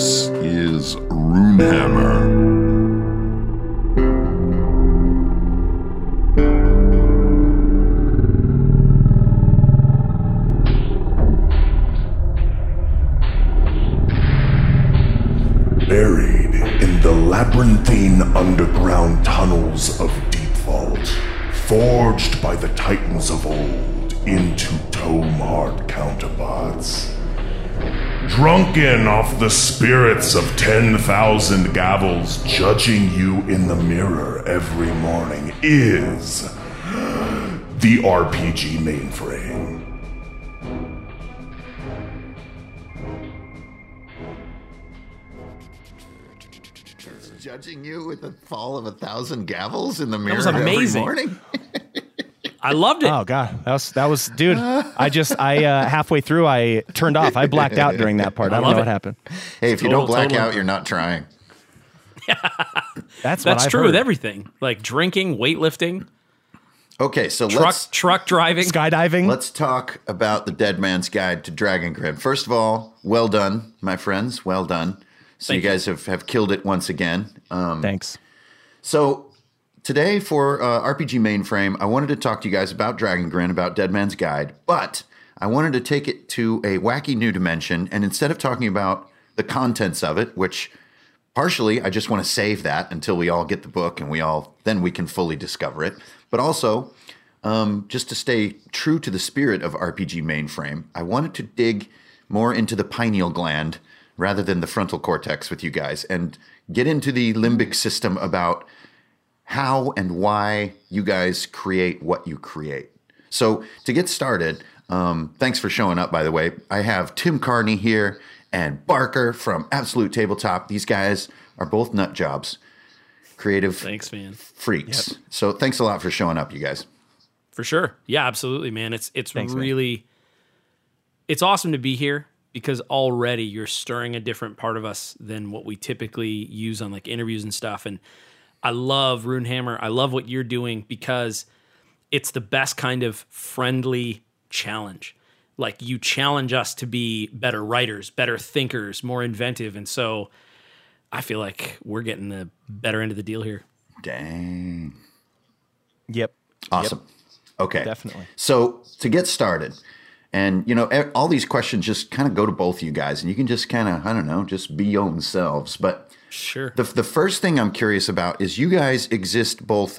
This is Runehammer. Buried in the labyrinthine underground tunnels of Deep Vault, forged by the titans of old into Drunken off the spirits of 10,000 gavels judging you in the mirror every morning is the RPG mainframe. Judging you with the fall of a thousand gavels in the mirror that was every amazing. morning. I loved it. Oh god, that was that was dude. I just I uh, halfway through I turned off. I blacked out during that part. I, don't know it. what happened. Hey, if you don't black total- out, you're not trying. That's That's I've true heard. with everything, like drinking, weightlifting, Okay, so truck let's truck driving. skydiving. let's talk about the Dead Man's Guide to Dragon Grid. First of all, well done, my friends. Well done. So Thank you guys have, have killed it once again. Um, Thanks. So today for uh, RPG Mainframe, I wanted to talk to you guys about Dragon Grin, about Dead Man's Guide, but I wanted to take it to a wacky new dimension. And instead of talking about the contents of it, which partially I just want to save that until we all get the book and we all then we can fully discover it. But also, um, just to stay true to the spirit of RPG Mainframe, I wanted to dig more into the pineal gland rather than the frontal cortex with you guys and get into the limbic system about how and why you guys create what you create. So, to get started, um, thanks for showing up, by the way. I have Tim Carney here and Barker from Absolute Tabletop. These guys are both nut jobs, creative Thanks, man. freaks. So, thanks a lot for showing up, you guys. For sure. Yeah, absolutely, man. It's it's Thanks, man. really it's awesome to be here because already you're stirring a different part of us than what we typically use on like interviews and stuff. And I love Runehammer. I love what you're doing because it's the best kind of friendly challenge. Like you challenge us to be better writers, better thinkers, more inventive. And so I feel like we're getting the better end of the deal here. Dang. Yep. Awesome. Okay. Definitely. So to get started, and you know, all these questions just kind of go to both of you guys, and you can just kind of, I don't know, just be your own selves. But Sure. the the first thing I'm curious about is you guys exist both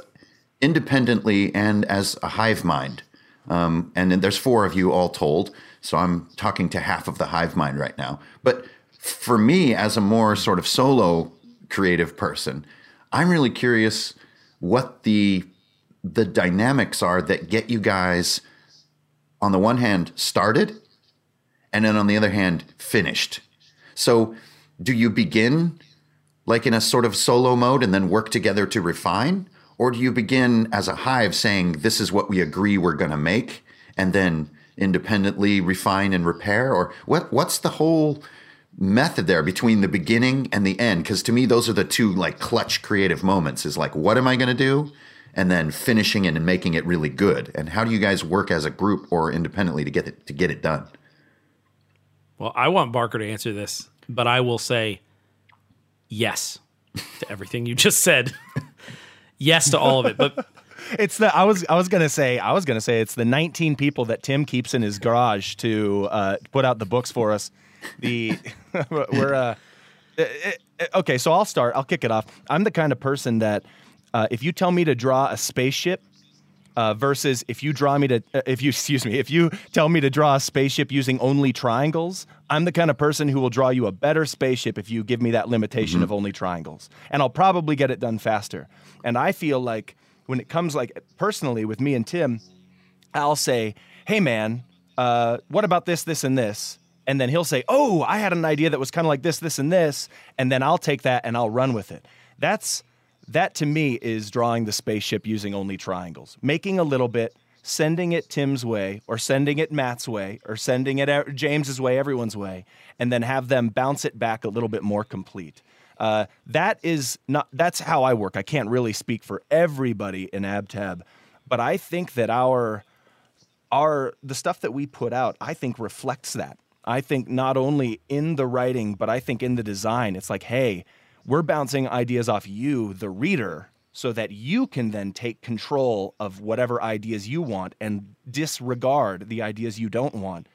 independently and as a hive mind. Um, and then there's four of you all told, so I'm talking to half of the hive mind right now. But for me, as a more sort of solo creative person, I'm really curious what the the dynamics are that get you guys on the one hand started and then on the other hand finished. So do you begin like in a sort of solo mode and then work together to refine? Or do you begin as a hive saying, this is what we agree we're going to make, and then independently refine and repair? Or what, what's the whole method there between the beginning and the end? Because to me, those are the two like clutch creative moments is like, what am I going to do? And then finishing it and making it really good. And how do you guys work as a group or independently to get it, to get it done? Well, I want Barker to answer this, but I will say yes to everything you just said. yes to all of it. But It's the I was I was gonna say I was gonna say it's the 19 people that Tim keeps in his garage to uh, put out the books for us. The we're uh, eh, eh, okay. So I'll start. I'll kick it off. I'm the kind of person that uh, if you tell me to draw a spaceship. Uh, versus if you draw me to uh, if you excuse me if you tell me to draw a spaceship using only triangles i'm the kind of person who will draw you a better spaceship if you give me that limitation of only triangles and i'll probably get it done faster and i feel like when it comes like personally with me and tim I'll say, "Hey, man, uh, what about this, this, and this?" And then he'll say, "Oh, I had an idea that was kind of like this, this, and this," and then I'll take that and I'll run with it. That's that to me is drawing the spaceship using only triangles, making a little bit, sending it Tim's way, or sending it Matt's way, or sending it James's way, everyone's way, and then have them bounce it back a little bit more complete. Uh, that is not. That's how I work. I can't really speak for everybody in AbTab, but I think that our our the stuff that we put out i think reflects that I think not only in the writing, but I think in the design. It's like, hey, we're bouncing ideas off you, the reader, so that you can then take control of whatever ideas you want and disregard the ideas you don't want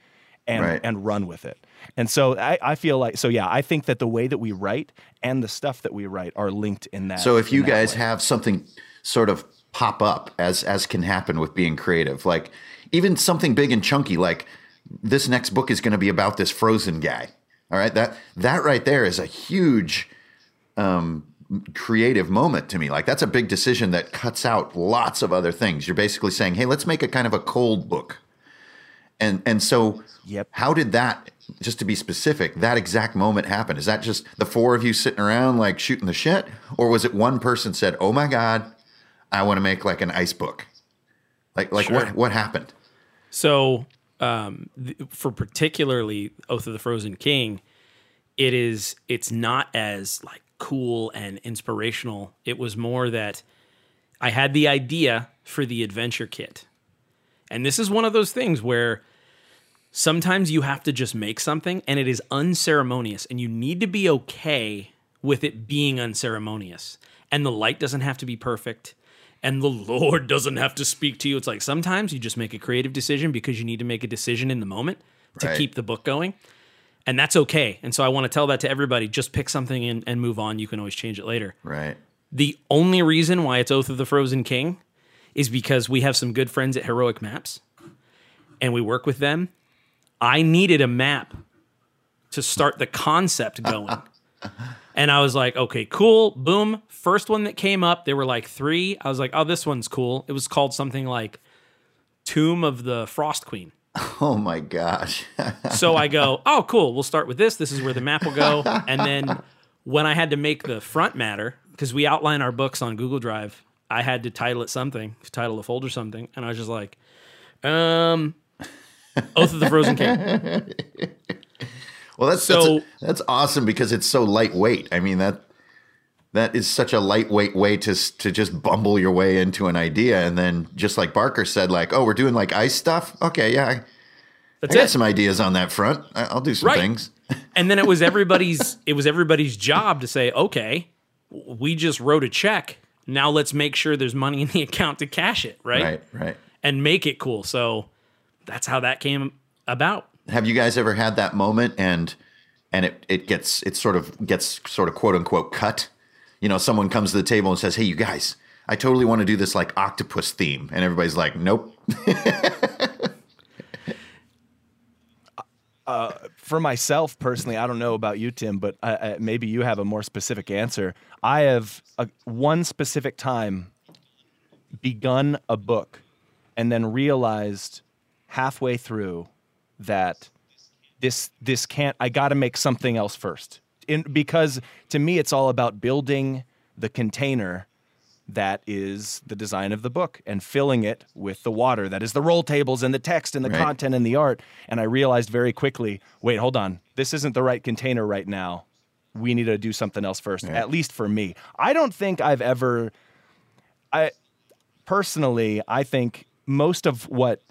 and Right. and run with it. And so I, I feel like so yeah, I think that the way that we write and the stuff that we write are linked in that. So if you guys way. have something sort of pop up as as can happen with being creative, like even something big and chunky, like this next book is going to be about this frozen guy. All right, that that right there is a huge um, creative moment to me. Like that's a big decision that cuts out lots of other things. You're basically saying, hey, let's make a kind of a cold book. And and so Yep. how did that just to be specific, that exact moment happen? Is that just the four of you sitting around like shooting the shit? Or was it one person said, Oh my God, I want to make like an ice book? Like like Sure. what what happened? So, um, th- for particularly Oath of the Frozen King, it is it's not as like cool and inspirational. It was more that I had the idea for the adventure kit, and this is one of those things where sometimes you have to just make something, and it is unceremonious, and you need to be okay with it being unceremonious. And the light doesn't have to be perfect and the Lord doesn't have to speak to you. It's like sometimes you just make a creative decision because you need to make a decision in the moment to Right. keep the book going. And that's okay. And so I want to tell that to everybody. Just pick something and, and move on. You can always change it later. Right. The only reason why it's Oath of the Frozen King is because we have some good friends at Heroic Maps and we work with them. I needed a map to start the concept going. and I was like, okay, cool. Boom. First one that came up, there were like three. I was like, oh, this one's cool. It was called something like Tomb of the Frost Queen. Oh my gosh. So I go, oh, cool. We'll start with this. This is where the map will go. And then when I had to make the front matter, because we outline our books on Google Drive, I had to title it something, title the folder something. And I was just like, um, Oath of the Frozen King. Well, that's So- that's, that's awesome because it's so lightweight. I mean that that is such a lightweight way to to just bumble your way into an idea, and then just like Barker said, like, oh, we're doing like ice stuff. Okay, yeah, I, I got it. some ideas on that front. I, I'll do some Right. things. and then it was everybody's it was everybody's job to say okay we just wrote a check now let's make sure there's money in the account to cash it right, Right, right. and make it cool so that's how that came about Have you guys ever had that moment and and it it gets it sort of gets sort of quote unquote cut? You know, someone comes to the table and says, "Hey, you guys, I totally want to do this like octopus theme," and everybody's like, "Nope." Uh, for myself personally, I don't know about you, Tim, but I, maybe you have a more specific answer. I have a, one specific time begun a book and then realized halfway through that this this can't. I got to make something else first, in because to me it's all about building the container that is the design of the book and filling it with the water. That is the roll tables and the text and the Right. content and the art. And i realized very quickly wait hold on. This isn't the right container right now. We need to do something else first at least for me. I don't think i've ever i personally i think most of what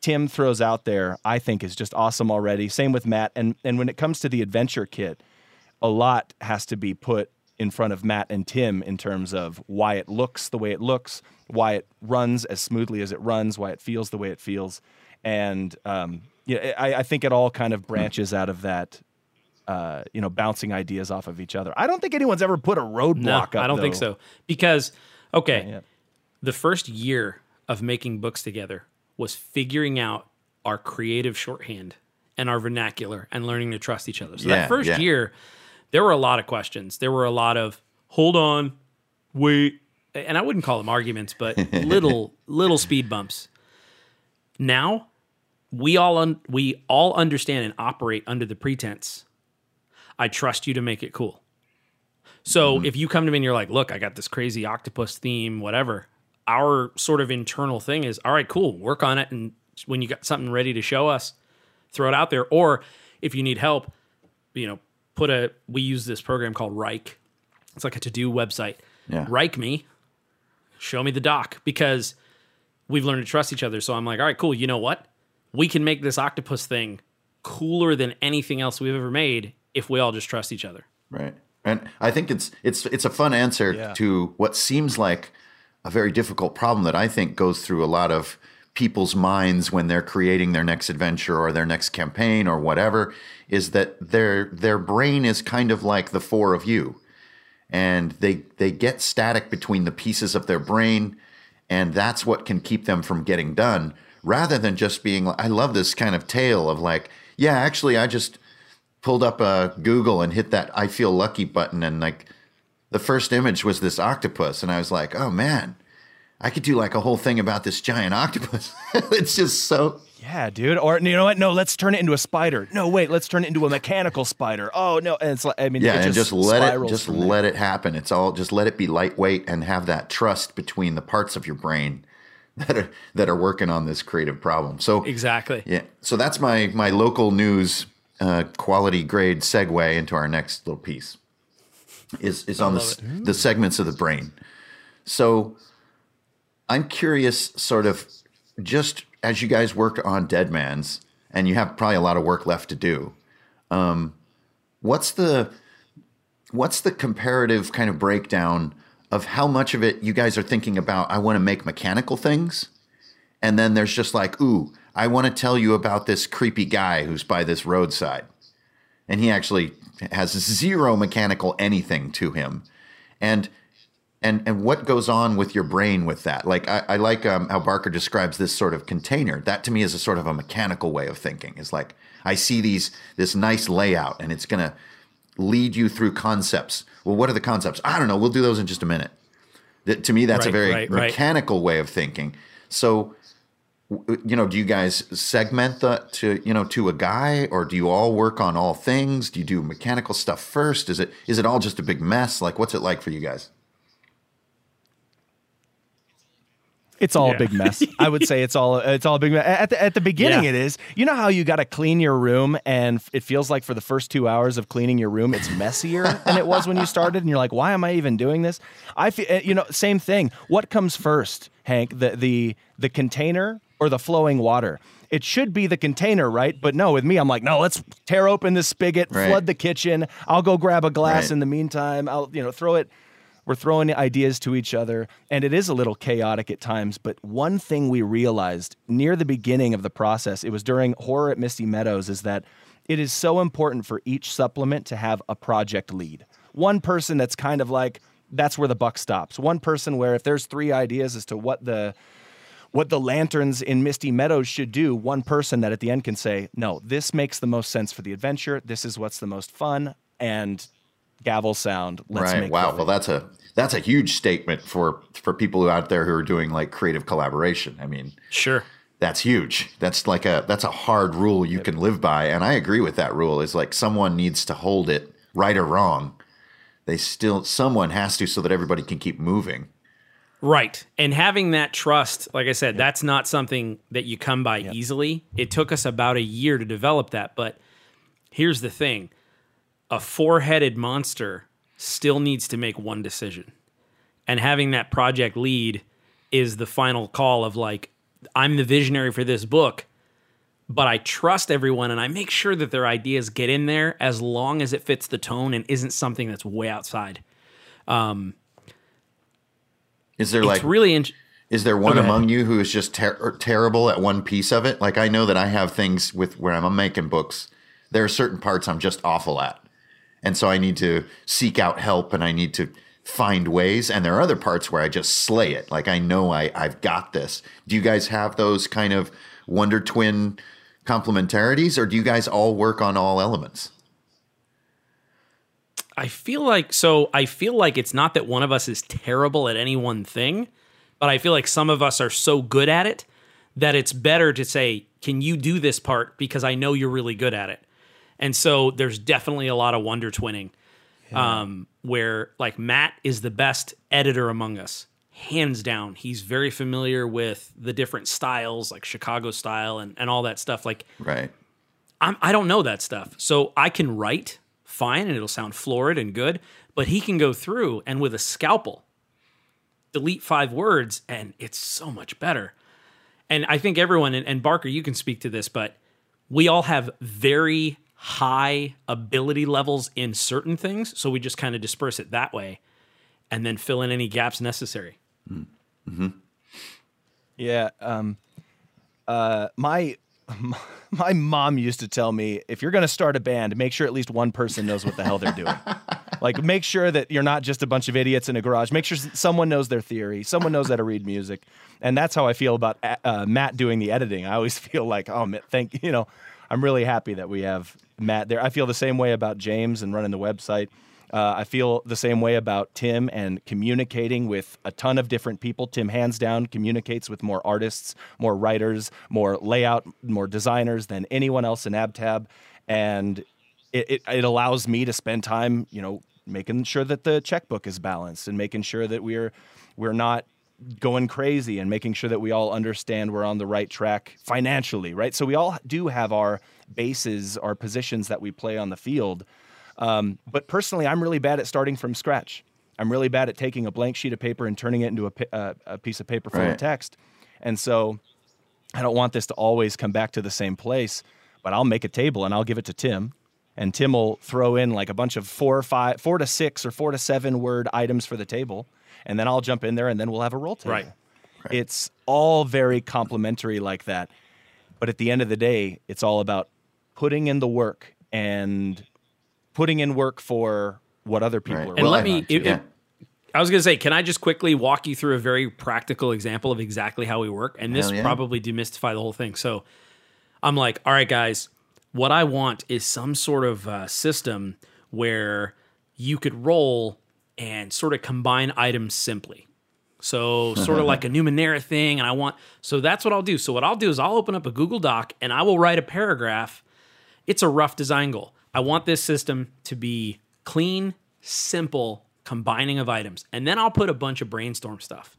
tim throws out there i think is just awesome already. Same with matt. And and when it comes to the adventure kit a lot has to be put in front of Matt and Tim in terms of why it looks the way it looks, why it runs as smoothly as it runs, why it feels the way it feels, and um, yeah, I, I think it all kind of branches out of that. Uh, you know, bouncing ideas off of each other. I don't think anyone's ever put a roadblock no up. i don't think so because okay Yeah. the first year of making books together was figuring out our creative shorthand and our vernacular and learning to trust each other so Yeah, that first yeah. year there were a lot of questions. There were a lot of hold on wait. And i wouldn't call them arguments but little little speed bumps. Now we all un- we all understand and operate under the pretense i trust you to make it cool. So mm-hmm. if you come to me and you're like look i got this crazy octopus theme whatever our sort of internal thing is all right cool work on it and when you got something ready to show us throw it out there. Or if you need help you know put a we use this program called Wrike. It's like a to-do website. Yeah. Wrike me, show me the doc because we've learned to trust each other. So I'm like, all right, cool. You know what? We can make this octopus thing cooler than anything else we've ever made if we all just trust each other. Right. And I think it's it's it's a fun answer Yeah. to what seems like a very difficult problem that I think goes through a lot of people's minds when they're creating their next adventure or their next campaign or whatever is that their their brain is kind of like the four of you. And they they get static between the pieces of their brain and that's what can keep them from getting done rather than just being I love this kind of tale of like yeah actually I just pulled up uh, Google and hit that I feel lucky button and like the first image was this octopus and I was like oh man I could do like a whole thing about this giant octopus it's just so Yeah, dude. Or you know what? No, let's turn it into a spider. No, wait, let's turn it into a mechanical spider. Oh no, and it's like I mean, yeah it and just let it just from there. let it happen it's all just let it be lightweight and have that trust between the parts of your brain that are that are working on this creative problem so Exactly. Yeah. So that's my my local news uh, quality grade segue into our next little piece. Is is on the s- the segments of the brain. So I'm curious, sort of, just as you guys work on Dead Man's, and you have probably a lot of work left to do. Um, what's the what's the comparative kind of breakdown of how much of it you guys are thinking about? I want to make mechanical things, and then there's just like, ooh, I want to tell you about this creepy guy who's by this roadside. And he actually has zero mechanical anything to him. And and and what goes on with your brain with that? Like I, I like um, how Barker describes this sort of container. That to me is a sort of a mechanical way of thinking. Is like I see these this nice layout, and it's gonna lead you through concepts. Well, what are the concepts? I don't know. We'll do those in just a minute. That, to me, that's a very right, right. mechanical way of thinking. So, you know, do you guys segment that to you know to a guy, or do you all work on all things? Do you do mechanical stuff first? Is it is it all just a big mess? Like, what's it like for you guys? It's all Yeah. a big mess. I would say it's all it's all a big mess. At the, at the beginning, Yeah. it is. You know how you got to clean your room, and it feels like for the first two hours of cleaning your room, it's messier than it was when you started, and you're like, "Why am I even doing this?" I feel, uh, you know, same thing. What comes first, Hank? The the the container or the flowing water? It should be the container, right? But no, with me, I'm like, no, let's tear open this spigot, Right. flood the kitchen. I'll go grab a glass Right. in the meantime. I'll, you know, throw it we're throwing ideas to each other, and it is a little chaotic at times. But one thing we realized near the beginning of the process, it was during Horror at Misty Meadows, is that it is so important for each supplement to have a project lead. One person that's kind of like, that's where the buck stops. One person where if there's three ideas as to what the what the lanterns in Misty Meadows should do, one person that at the end can say, no, this makes the most sense for the adventure. This is what's the most fun. And gavel sound. Let's right. make Wow. the- Well, that's a that's a huge statement for for people who out there who are doing like creative collaboration. I mean, Sure. that's huge. That's like a that's a hard rule you can live by, and I agree with that rule. Is like someone needs to hold it, right or wrong. They still someone has to, so that everybody can keep moving. Right. And having that trust, like I said, that's not something that you come by easily. It took us about a year to develop that. But here's the thing a four headed monster still needs to make one decision. And having that project lead is the final call of like, I'm the visionary for this book, but I trust everyone and I make sure that their ideas get in there as long as it fits the tone and isn't something that's way outside. Um, is there like really in- Is there one ahead. among you who is just ter- er, terrible at one piece of it? Like I know that I have things with where I'm making books. There are certain parts I'm just awful at, and so I need to seek out help and I need to find ways. And there are other parts where I just slay it. Like I know I I've got this. Do you guys have those kind of Wonder Twin complementarities, or do you guys all work on all elements? I feel like so I feel like it's not that one of us is terrible at any one thing, but I feel like some of us are so good at it that it's better to say, "Can you do this part because I know you're really good at it." And so there's definitely a lot of wonder twinning. Um, where like Matt is the best editor among us, hands down. He's very familiar with the different styles, like Chicago style and, and all that stuff. Like Right. I'm, I don't know that stuff. So I can write fine and it'll sound florid and good, but he can go through and with a scalpel delete five words and it's so much better. And I think everyone, and, and Barker, you can speak to this, but we all have very high ability levels in certain things, so we just kind of disperse it that way, and then fill in any gaps necessary. Yeah. Um, uh, my my mom used to tell me if you're going to start a band, make sure at least one person knows what the hell they're doing. like, make sure that you're not just a bunch of idiots in a garage. Make sure someone knows their theory, someone knows how to read music, and that's how I feel about uh, Matt doing the editing. I always feel like, oh, man, thank you know, I'm really happy that we have Matt there. I feel the same way about James and running the website. Uh, I feel the same way about Tim and communicating with a ton of different people. Tim, hands down, communicates with more artists, more writers, more layout, more designers than anyone else in AbTab. And it, it, it allows me to spend time, you know, making sure that the checkbook is balanced and making sure that we're we're not going crazy and making sure that we all understand we're on the right track financially, right? So we all do have our bases, our positions that we play on the field. Um, but personally, I'm really bad at starting from scratch. I'm really bad at taking a blank sheet of paper and turning it into a, uh, a piece of paper full of text. And so I don't want this to always come back to the same place, but I'll make a table and I'll give it to Tim. And Tim will throw in like a bunch of four or five, four to six or four to seven word items for the table. And then I'll jump in there and then we'll have a roll table. Right. It's all very complimentary like that. But at the end of the day, it's all about putting in the work and putting in work for what other people Right. are. And Well, let I- me. If, yeah. if- I was going to say, can I just quickly walk you through a very practical example of exactly how we work? And this yeah. probably demystify the whole thing. So I'm like, all right, guys, what I want is some sort of uh, system where you could roll and sort of combine items simply. So sort of like a Numenera thing, and I want so that's what I'll do. So what I'll do is I'll open up a Google Doc and I will write a paragraph. It's a rough design goal. I want this system to be clean, simple, combining of items, and then I'll put a bunch of brainstorm stuff.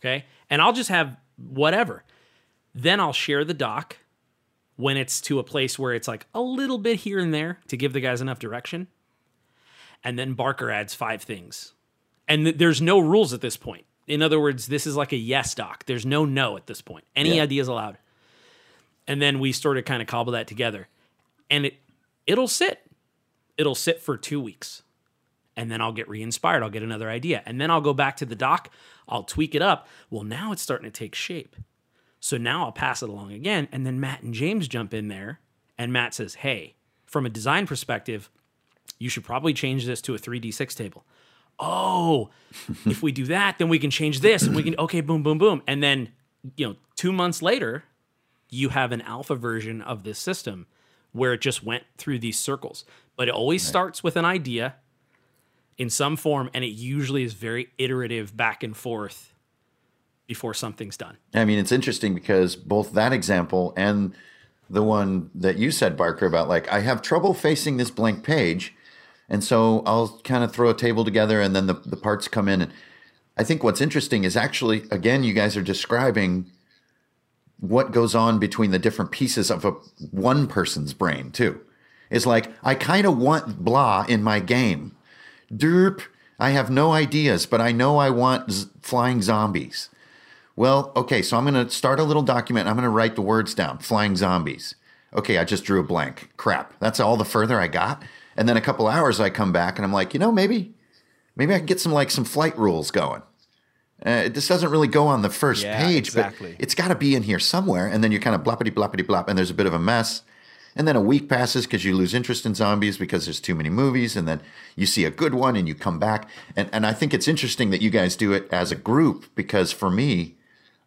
Okay, and I'll just have whatever. Then I'll share the doc when it's to a place where it's like a little bit here and there to give the guys enough direction. And then Barker adds five things. And th- there's no rules at this point. In other words, this is like a yes doc. There's no no at this point. Any Yeah. ideas allowed. And then we sort of kind of cobble that together. And it it'll sit. It'll sit for 2 weeks. And then I'll get re-inspired. I'll get another idea. And then I'll go back to the doc. I'll tweak it up. Well, now it's starting to take shape. So now I'll pass it along again. And then Matt and James jump in there. And Matt says, Hey, from a design perspective, you should probably change this to a 3d6 table. Oh, if we do that, then we can change this and we can, okay, boom, boom, boom. And then, you know, two months later, you have an alpha version of this system where it just went through these circles. But it always starts with an idea in some form, and it usually is very iterative back and forth before something's done. I mean, it's interesting because both that example and the one that you said, Barker, about like, I have trouble facing this blank page. And so I'll kind of throw a table together and then the, the parts come in. And I think what's interesting is actually, again, you guys are describing what goes on between the different pieces of a one person's brain, too. It's like, I kind of want blah in my game. Derp, I have no ideas, but I know I want z- flying zombies. Well, okay, so I'm going to start a little document. I'm going to write the words down flying zombies. Okay, I just drew a blank. Crap. That's all the further I got. And then a couple hours I come back and I'm like, you know, maybe maybe I can get some like some flight rules going. Uh, this doesn't really go on the first Yeah, page, exactly. but it's got to be in here somewhere. And then you're kind of bloppity bloppity blop, and there's a bit of a mess. And then a week passes because you lose interest in zombies because there's too many movies. And then you see a good one and you come back. And, and I think it's interesting that you guys do it as a group because for me,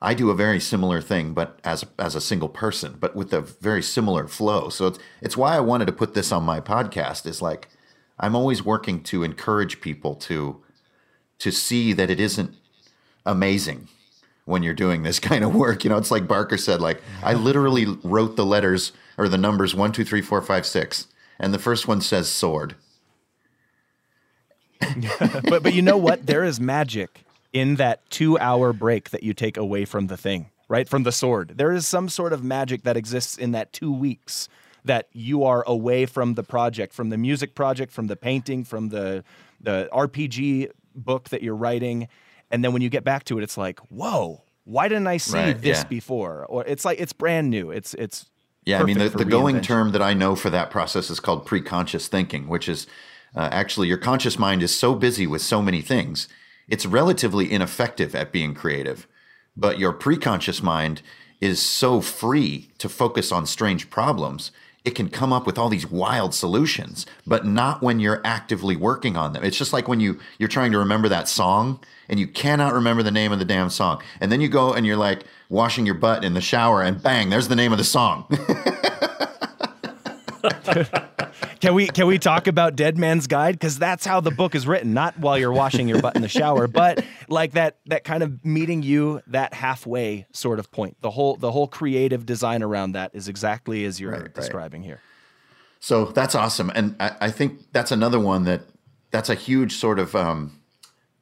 I do a very similar thing, but as as a single person, but with a very similar flow. So it's it's why I wanted to put this on my podcast. Is like I'm always working to encourage people to to see that it isn't amazing when you're doing this kind of work. You know, it's like Barker said. Like I literally wrote the letters or the numbers one, two, three, four, five, six, and the first one says sword. but but you know what? There is magic in that two hour break that you take away from the thing, right? From the sword. There is some sort of magic that exists in that two weeks that you are away from the project, from the music project, from the painting, from the the RPG book that you're writing. And then when you get back to it, it's like, whoa, why didn't I see Right, this yeah. before? Or it's like it's brand new. It's it's Yeah, I mean, the, the going term that I know for that process is called pre-conscious thinking, which is uh, actually your conscious mind is so busy with so many things, it's relatively ineffective at being creative. But your pre-conscious mind is so free to focus on strange problems, it can come up with all these wild solutions, but not when you're actively working on them. It's just like when you you're trying to remember that song and you cannot remember the name of the damn song. And then you go and you're like washing your butt in the shower and bang, there's the name of the song. Can we can we talk about Dead Man's Guide? Because that's how the book is written, not while you're washing your butt in the shower, but like that that kind of meeting you that halfway sort of point. The whole the whole creative design around that is exactly as you're Right, right. describing here. So that's awesome, and I, I think that's another one that that's a huge sort of um,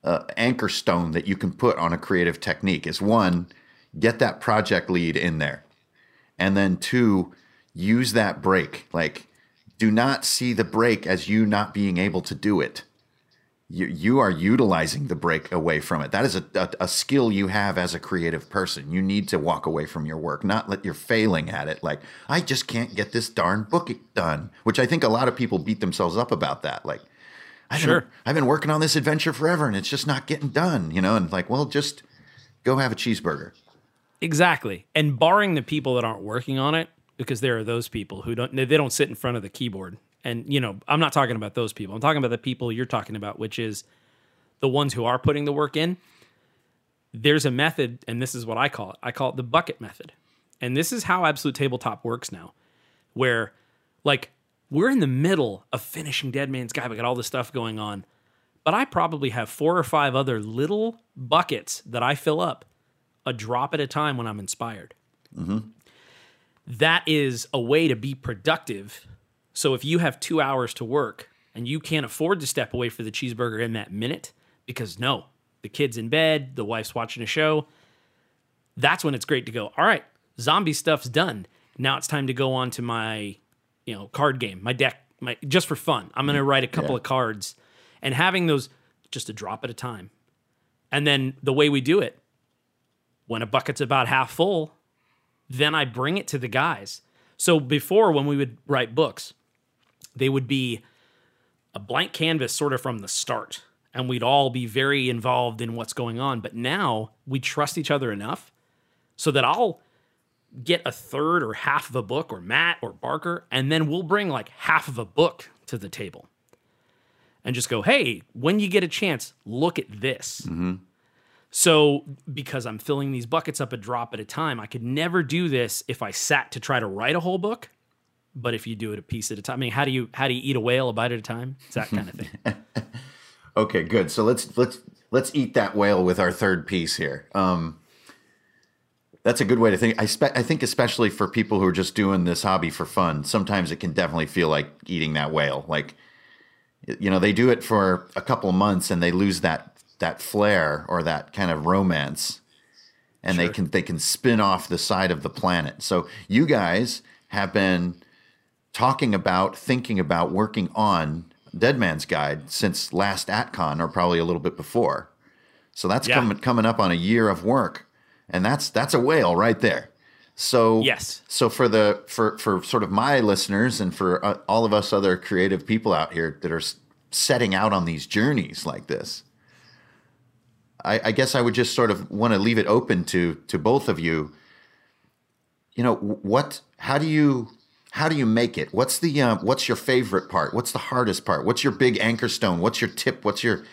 uh, anchor stone that you can put on a creative technique. Is one, get that project lead in there, and then two, use that break. Like, do not see the break as you not being able to do it. You you are utilizing the break away from it. That is a, a, a skill you have as a creative person. You need to walk away from your work, not let you're failing at it. Like I just can't get this darn book done, which I think a lot of people beat themselves up about that. Like I've Sure. been, I've been working on this adventure forever and it's just not getting done, you know. And like, well, just go have a cheeseburger. Exactly. And barring the people that aren't working on it, because there are those people who don't they don't sit in front of the keyboard. And you know, I'm not talking about those people. I'm talking about the people you're talking about, which is the ones who are putting the work in. There's a method, and this is what I call it. I call it the bucket method. And this is how Absolute Tabletop works now, where like we're in the middle of finishing Dead Man's Guide. We got all this stuff going on. But I probably have four or five other little buckets that I fill up a drop at a time when I'm inspired. Mm-hmm. That is a way to be productive. So if you have two hours to work and you can't afford to step away for the cheeseburger in that minute, because no, the kid's in bed, the wife's watching a show, that's when it's great to go, all right, zombie stuff's done. Now it's time to go on to my, you know, card game, my deck, my just for fun. I'm gonna write a couple Yeah. of cards and having those just a drop at a time. And then the way we do it, when a bucket's about half full, then I bring it to the guys. So before, when we would write books, they would be a blank canvas sort of from the start, and we'd all be very involved in what's going on. But now we trust each other enough so that I'll get a third or half of a book, or Matt or Barker, and then we'll bring like half of a book to the table and just go, hey, when you get a chance, look at this. Mm-hmm. So, because I'm filling these buckets up a drop at a time, I could never do this if I sat to try to write a whole book. But if you do it a piece at a time, I mean, how do you how do you eat a whale a bite at a time? It's that kind of thing. Okay, good. So let's let's let's eat that whale with our third piece here. Um, that's a good way to think. I spe- I think especially for people who are just doing this hobby for fun, sometimes it can definitely feel like eating that whale. Like you know, they do it for a couple of months and they lose that that flair or that kind of romance, and they can they can spin off the side of the planet. So you guys have been talking about, thinking about, working on Dead Man's Guide since last AtCon or probably a little bit before. So that's Yeah. coming coming up on a year of work, and that's that's a whale right there. So Yes. So for the for for sort of my listeners and for uh, all of us other creative people out here that are setting out on these journeys like this, I, I guess I would just sort of want to leave it open to to both of you. You know what? How do you how do you make it? What's the uh, what's your favorite part? What's the hardest part? What's your big anchor stone? What's your tip? What's your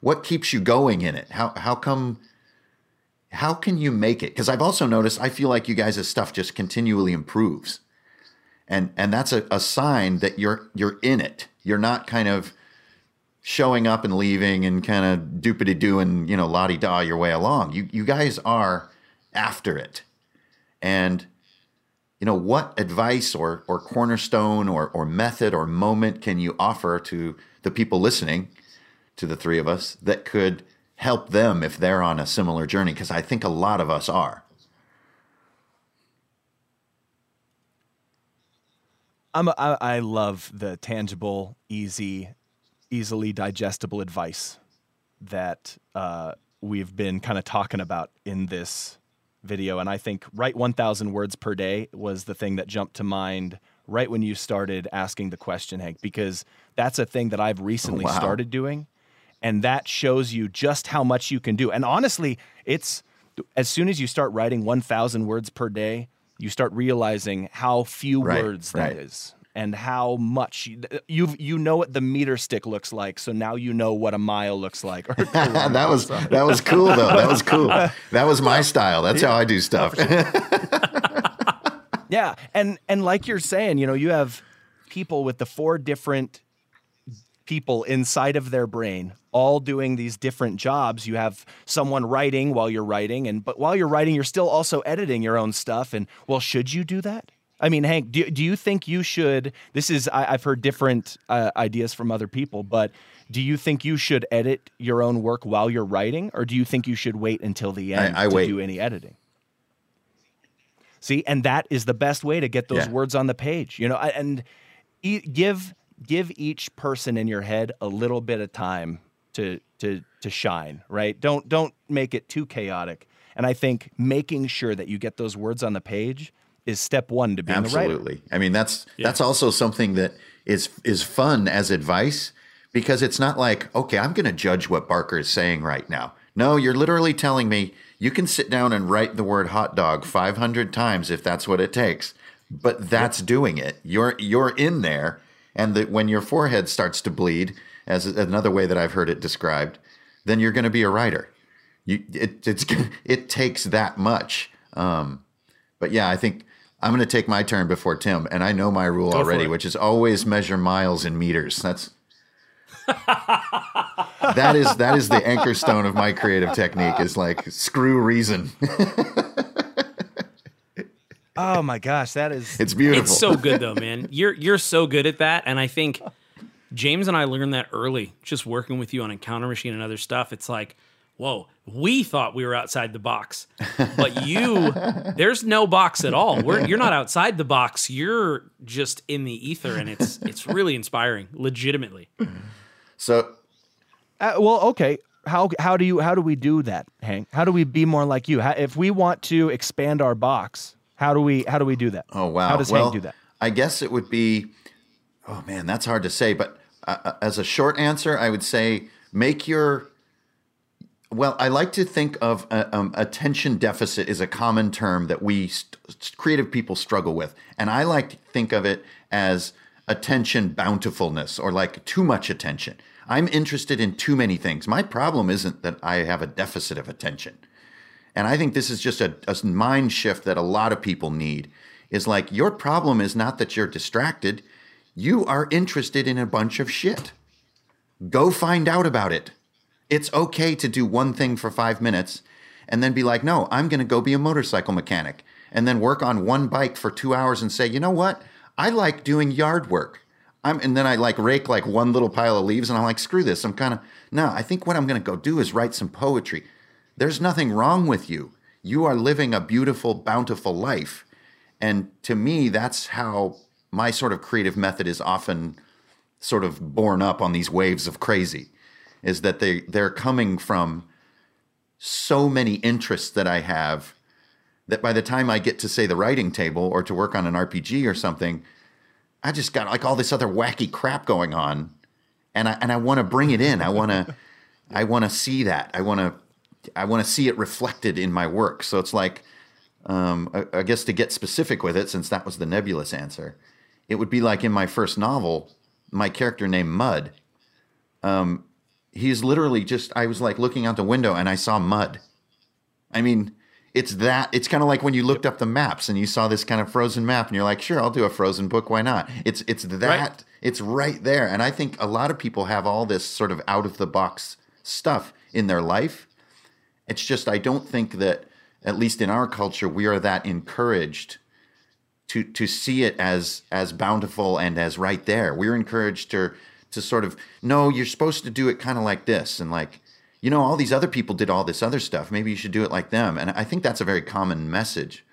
what keeps you going in it? How how come? How can you make it? Because I've also noticed I feel like you guys' stuff just continually improves, and and that's a, a sign that you're you're in it. You're not kind of showing up and leaving and kind of doopity doing you know la di da your way along. You you guys are after it, and you know what advice or or cornerstone or or method or moment can you offer to the people listening to the three of us that could help them if they're on a similar journey? Because i think a lot of us are. I'm a, I, I love the tangible, easy, easily digestible advice that uh, we've been kind of talking about in this video, and I think write 1,000 words per day was the thing that jumped to mind right when you started asking the question, Hank, because that's a thing that I've recently wow. started doing. And that shows you just how much you can do. And honestly, it's as soon as you start writing 1,000 words per day, you start realizing how few Right, words right. that is and how much you you know what the meter stick looks like so now you know what a mile looks like that was that was cool though. That was cool. That was my style. That's how I do stuff. Yeah, and and like you're saying, you know, you have people with the four different people inside of their brain all doing these different jobs. You have someone writing while you're writing and but while you're writing you're still also editing your own stuff and well, should you do that? I mean, Hank, do, do you think you should? This is, I, I've heard different uh, ideas from other people, but do you think you should edit your own work while you're writing, or do you think you should wait until the end I to wait. do any editing? See, and that is the best way to get those Yeah. words on the page, you know, and e- give give each person in your head a little bit of time to to to shine, right? Don't don't make it too chaotic. And I think making sure that you get those words on the page is step one to being. Absolutely. I mean, that's that's also something that is is fun as advice because it's not like, okay, I'm going to judge what Barker is saying right now. No, you're literally telling me you can sit down and write the word hot dog 500 times if that's what it takes. But that's doing it. You're you're in there and that when your forehead starts to bleed as another way that I've heard it described, then you're going to be a writer. You it it's it takes that much. Um but yeah, I think I'm going to take my turn before Tim, and I know my rule for already, which is always measure miles in meters. That's that is that is the anchor stone of my creative technique. Is like screw reason. Oh my gosh, that is It's beautiful. It's so good though, man. You're you're so good at that, and I think James and I learned that early, just working with you on Encounter Machine and other stuff. It's like, whoa, we thought we were outside the box, but you, there's no box at all. We're, you're not outside the box. You're just in the ether, and it's it's really inspiring, legitimately. so Uh, well, okay. How how do you how do we do that, Hank? How do we be more like you? How, if we want to expand our box, how do we how do we do that? Oh wow! How does well, Hank do that? I guess it would be. Oh man, that's hard to say. But uh, uh, as a short answer, I would say make your. Well, I like to think of uh, um, attention deficit is a common term that we st- creative people struggle with, and I like to think of it as attention bountifulness or like too much attention. I'm interested in too many things. My problem isn't that I have a deficit of attention. And I think this is just a, a mind shift that a lot of people need. Is like your problem is not that you're distracted, you are interested in a bunch of shit. Go find out about it. It's okay to do one thing for five minutes and then be like, no, I'm going to go be a motorcycle mechanic and then work on one bike for two hours and say, you know what? I like doing yard work. I'm, and then I like rake like one little pile of leaves and I'm like, screw this. I'm kind of, no, I think what I'm going to go do is write some poetry. There's nothing wrong with you. You are living a beautiful, bountiful life. And to me, that's how my sort of creative method is often sort of borne up on these waves of crazy is that they they're coming from so many interests that I have that by the time I get to say the writing table or to work on an RPG or something, I just got like all this other wacky crap going on, and I and I want to bring it in. I want to I want to see that. I want to I want to see it reflected in my work. So it's like um, I, I guess to get specific with it, since that was the nebulous answer, it would be like in my first novel, my character named Mud. Um, he's literally just I was like looking out the window and I saw mud. I mean, it's that it's kind of like when you looked up the maps and you saw this kind of frozen map and you're like, sure, I'll do a frozen book, why not? It's it's that Right. it's right there. And I think a lot of people have all this sort of out of the box stuff in their life. It's just I don't think that at least in our culture we are that encouraged to to see it as as bountiful and as right there. We're encouraged to to sort of no, you're supposed to do it kind of like this and like you know all these other people did all this other stuff. Maybe you should do it like them. And I think that's a very common message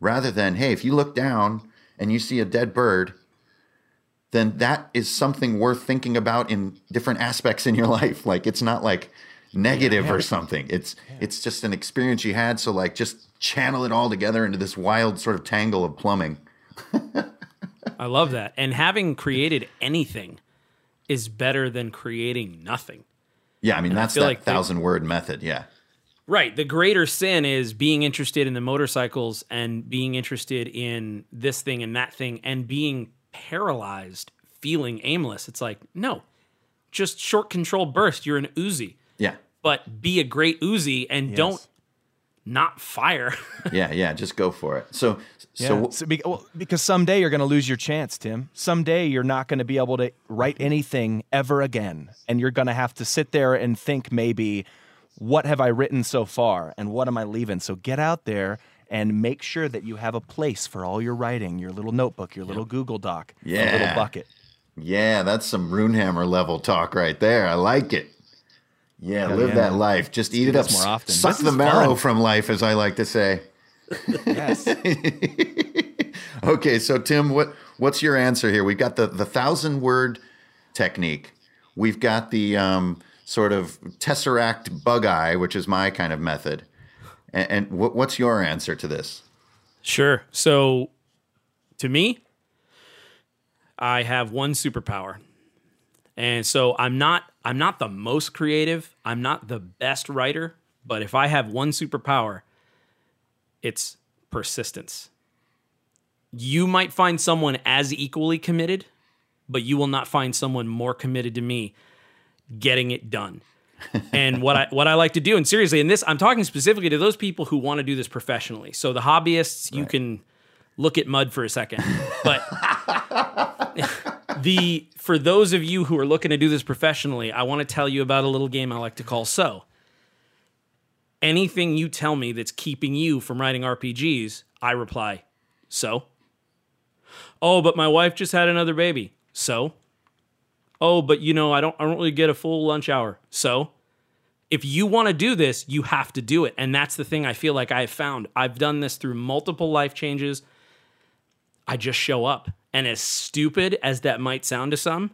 rather than hey, if you look down and you see a dead bird, then that is something worth thinking about in different aspects in your life. Like it's not like negative or something. It's it's just an experience you had. So like, just channel it all together into this wild sort of tangle of plumbing. I love that. And having created anything is better than creating nothing. Yeah, I mean that's feel that like they- thousand word method. Yeah, Right. The greater sin is being interested in the motorcycles and being interested in this thing and that thing and being paralyzed, feeling aimless. It's like, no, just short control burst. You're an Uzi, yeah, but be a great Uzi and don't not fire. yeah, yeah. Just go for it. So So, so be, well, because someday you're going to lose your chance, Tim. Someday you're not going to be able to write anything ever again, and you're going to have to sit there and think maybe, what have I written so far, and what am I leaving? So get out there and make sure that you have a place for all your writing, your little notebook, your little Google Doc, your little Yeah. bucket. Yeah, that's some Runehammer level talk right there. I like it. Yeah, live yeah. that life. Just eat it up. more often. Suck This the marrow fun. from life, as I like to say. Yes. Okay, so Tim, what what's your answer here? We've got the the thousand word technique. We've got the um, sort of tesseract bug eye, which is my kind of method. And, and what, what's your answer to this? Sure. So to me, I have one superpower. And so I'm not I'm not the most creative, I'm not the best writer, but if I have one superpower, it's persistence. You might find someone as equally committed, but you will not find someone more committed to me getting it done. and what I what I like to do, and seriously, in this I'm talking specifically to those people who want to do this professionally. So the hobbyists, you can look at mud for a second, but the for those of you who are looking to do this professionally, I want to tell you about a little game I like to call so. Anything you tell me that's keeping you from writing RPGs, I reply, so. Oh, but my wife just had another baby. So. Oh, but you know, I don't I don't really get a full lunch hour. So, if you want to do this, you have to do it. And that's the thing I feel like I've found. I've done this through multiple life changes. I just show up. And as stupid as that might sound to some,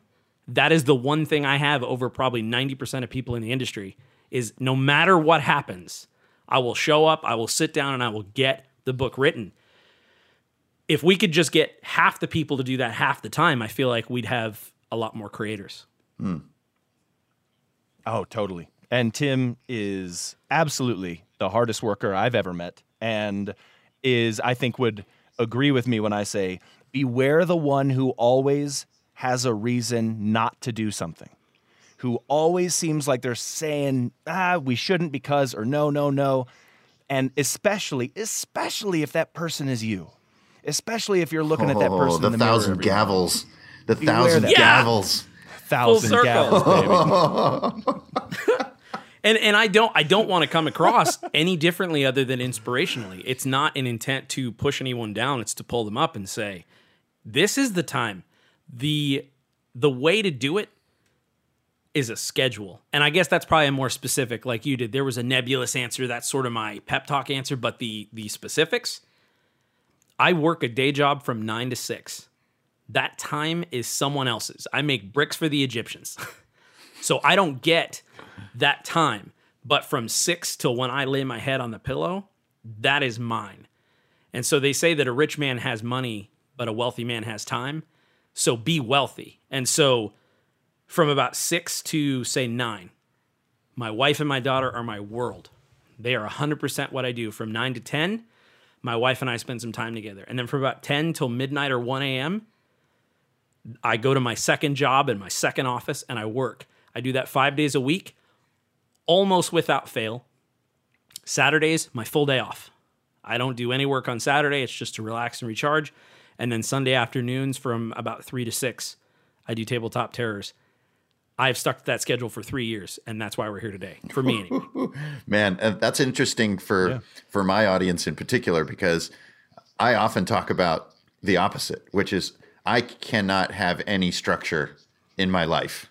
that is the one thing I have over probably 90% of people in the industry is no matter what happens, I will show up, I will sit down and I will get the book written. If we could just get half the people to do that half the time, I feel like we'd have a lot more creators. Hmm. Oh, totally. And Tim is absolutely the hardest worker I've ever met and is, I think, would agree with me when I say, beware the one who always has a reason not to do something, who always seems like they're saying, ah, we shouldn't because, or no, no, no. And especially, especially if that person is you, especially if you're looking at that person Oh, the in the thousand every morning. gavels. The Beware thousand that. Yeah. gavels. thousand circle. gavels, baby. And and I don't I don't want to come across any differently other than inspirationally. It's not an intent to push anyone down, it's to pull them up and say, this is the time. The the way to do it is a schedule. And I guess that's probably a more specific like you did. There was a nebulous answer, that's sort of my pep talk answer, but the the specifics I work a day job from 9 to 6. That time is someone else's. I make bricks for the Egyptians. So I don't get that time. But from six till when I lay my head on the pillow, that is mine. And so they say that a rich man has money, but a wealthy man has time. So be wealthy. And so from about six to say nine, my wife and my daughter are my world. They are 100% what I do. From nine to 10, my wife and I spend some time together. And then from about 10 till midnight or 1 a.m., I go to my second job in my second office and I work. I do that five days a week, almost without fail. Saturdays, my full day off. I don't do any work on Saturday. It's just to relax and recharge. And then Sunday afternoons from about three to six, I do tabletop terrors. I've stuck to that schedule for three years, and that's why we're here today. For me, anyway. Man, uh, that's interesting for for my audience in particular because I often talk about the opposite, which is I cannot have any structure in my life,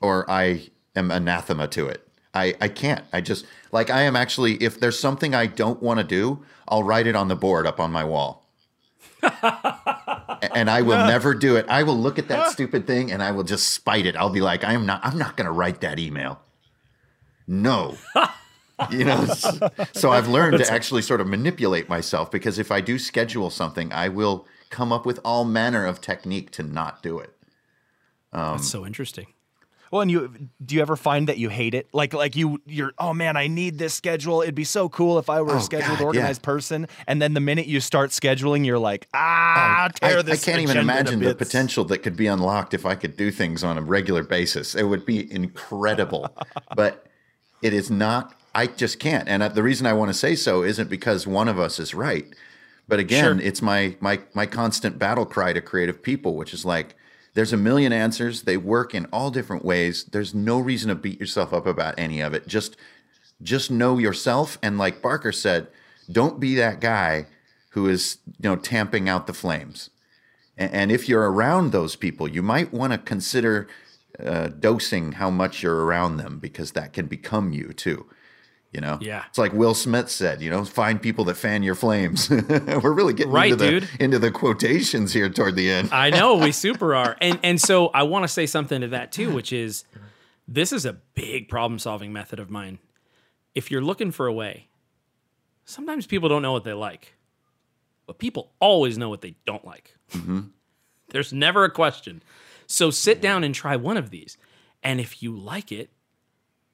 or I am anathema to it. I, I can't. I just like I am actually. If there's something I don't want to do, I'll write it on the board up on my wall. And I will never do it. I will look at that stupid thing and I will just spite it. I'll be like, I am not. I'm not going to write that email. no. you know, so, so I've learned to actually sort of manipulate myself because if I do schedule something, I will come up with all manner of technique to not do it. That's um, so interesting. Well, and you do you ever find that you hate it? Like like you you're oh man, I need this schedule. It'd be so cool if I were Oh, a scheduled, God, organized yeah. person. And then the minute you start scheduling, you're like, ah, tear Oh, I, I this. can't even imagine the potential that could be unlocked if I could do things on a regular basis. It would be incredible. but it is not, I just can't. And uh, the reason I want to say so isn't because one of us is right. But again, Sure. it's my, my, my constant battle cry to creative people, which is like, there's a million answers. They work in all different ways. There's no reason to beat yourself up about any of it. Just just know yourself and like Barker said, don't be that guy who is, you know, tamping out the flames. And, and if you're around those people, you might want to consider uh, dosing how much you're around them because that can become you too. You know, Yeah. It's like Will Smith said, you know, find people that fan your flames. We're really getting Right, into the dude. into the quotations here toward the end. I know we super are, and and so I want to say something to that too, which is this is a big problem solving method of mine. If you're looking for a way, sometimes people don't know what they like, but people always know what they don't like. Mm-hmm. There's never a question. So sit down and try one of these, and if you like it,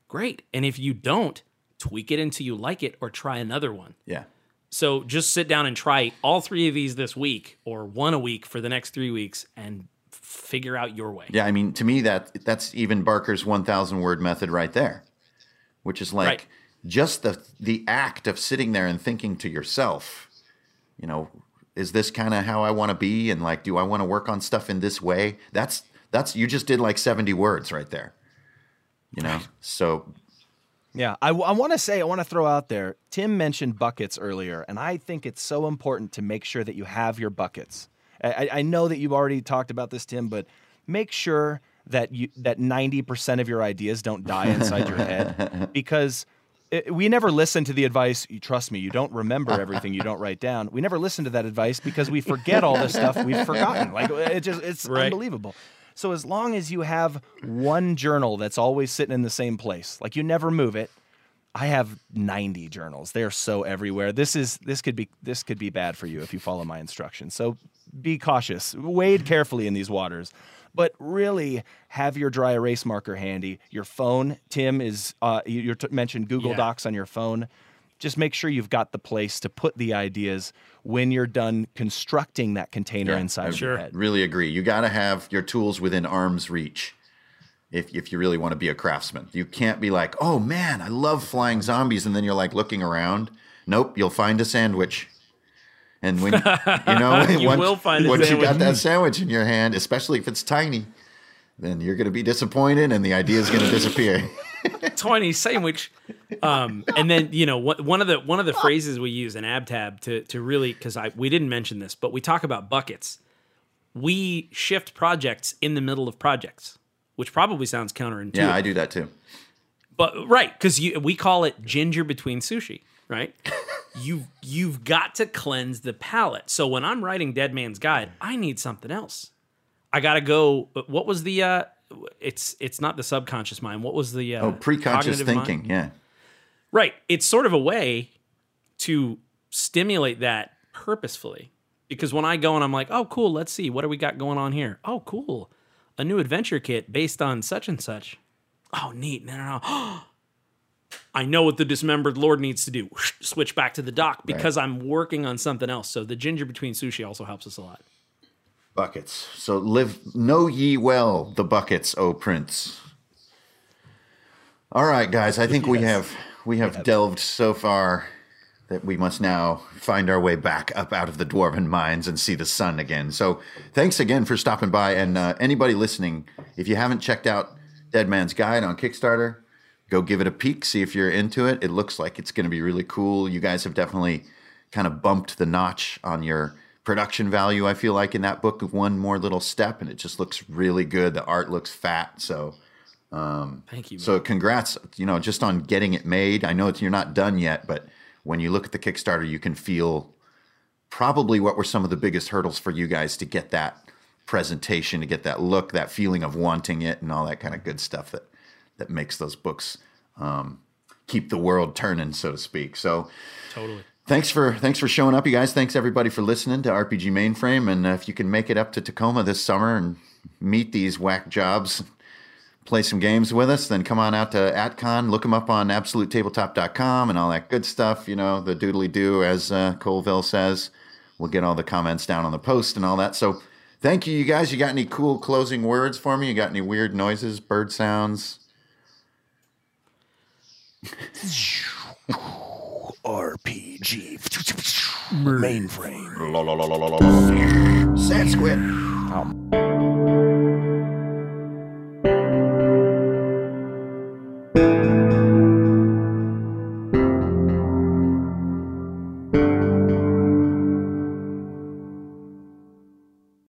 great. And if you don't, tweak it until you like it, or try another one. Yeah. So just sit down and try all three of these this week or one a week for the next three weeks and figure out your way. Yeah, I mean, to me, that that's even Barker's one thousand word method right there, which is like Right. just the the act of sitting there and thinking to yourself, you know, is this kind of how I want to be, and like, do I want to work on stuff in this way? That's that's you just did like seventy words right there, you know. So Yeah, I, I want to say, I want to throw out there. Tim mentioned buckets earlier, and I think it's so important to make sure that you have your buckets. I, I- I know that you've already talked about this, Tim, but make sure that you that ninety percent of your ideas don't die inside your head, because it, we never listen to the advice. You trust me, you don't remember everything you don't write down. We never listen to that advice because we forget all the stuff we've forgotten. Like eh, it just it's Right. unbelievable. So as long as you have one journal that's always sitting in the same place, like you never move it, I have 90 journals. They're so everywhere. This is this could be this could be bad for you if you follow my instructions. So be cautious. Wade carefully in these waters. But really have your dry erase marker handy. Your phone, Tim is uh you mentioned Google Yeah. Docs on your phone. Just make sure you've got the place to put the ideas when you're done constructing that container Yeah, inside of Sure. your head. really agree. You got to have your tools within arm's reach. If, if you really want to be a craftsman, you can't be like, oh man, I love flying zombies, and then you're like looking around. Nope, you'll find a sandwich. And when you know, You once, will find once you got that sandwich in your hand, especially if it's tiny, then you're going to be disappointed, and the idea is going to disappear. tiny sandwich. Um, and then you know what, one of the one of the phrases we use in AbTab to to really because I we didn't mention this, but we talk about buckets. We shift projects in the middle of projects, which probably sounds counterintuitive. yeah, I do that too. But right, because you we call it ginger between sushi, right? you you've got to cleanse the palate. So when I'm writing Dead Man's Guide, I need something else. I gotta go. What was the? uh It's it's not the subconscious mind. What was the? Uh, Oh, preconscious cognitive mind? thinking. Yeah. Right. It's sort of a way to stimulate that purposefully. Because when I go and I'm like, oh, cool, let's see, what do we got going on here? Oh, cool. A new adventure kit based on such and such. Oh, neat. No, no, no. I know what the dismembered lord needs to do. Switch back to the dock because I'm working on something else. So the ginger between sushi also helps us a lot. Buckets. So live, know ye well the buckets, O prince. All right, guys. I think we have we have delved so far that we must now find our way back up out of the dwarven mines and see the sun again. So thanks again for stopping by. And uh, anybody listening, if you haven't checked out Dead Man's Guide on Kickstarter, go give it a peek. See if you're into it. It looks like it's going to be really cool. You guys have definitely kind of bumped the notch on your production value. I feel like in that book of one more little step, and it just looks really good. The art looks fat. So Thank you. so congrats, you know, just on getting it made. I know it's, you're not done yet, but when you look at the Kickstarter, you can feel probably what were some of the biggest hurdles for you guys to get that presentation, to get that look, that feeling of wanting it, and all that kind of good stuff that that makes those books um, keep the world turning, so to speak. So Totally. Thanks for thanks for showing up, you guys. Thanks everybody for listening to RPG Mainframe. And uh, if you can make it up to Tacoma this summer and meet these whack jobs, play some games with us, then come on out to AtCon. Look them up on AbsoluteTabletop.com and all that good stuff. You know the doodly do, as uh, Colville says. We'll get all the comments down on the post and all that. So thank you, you guys. You got any cool closing words for me? You got any weird noises, bird sounds? RPG mainframe. Sad squid. Um.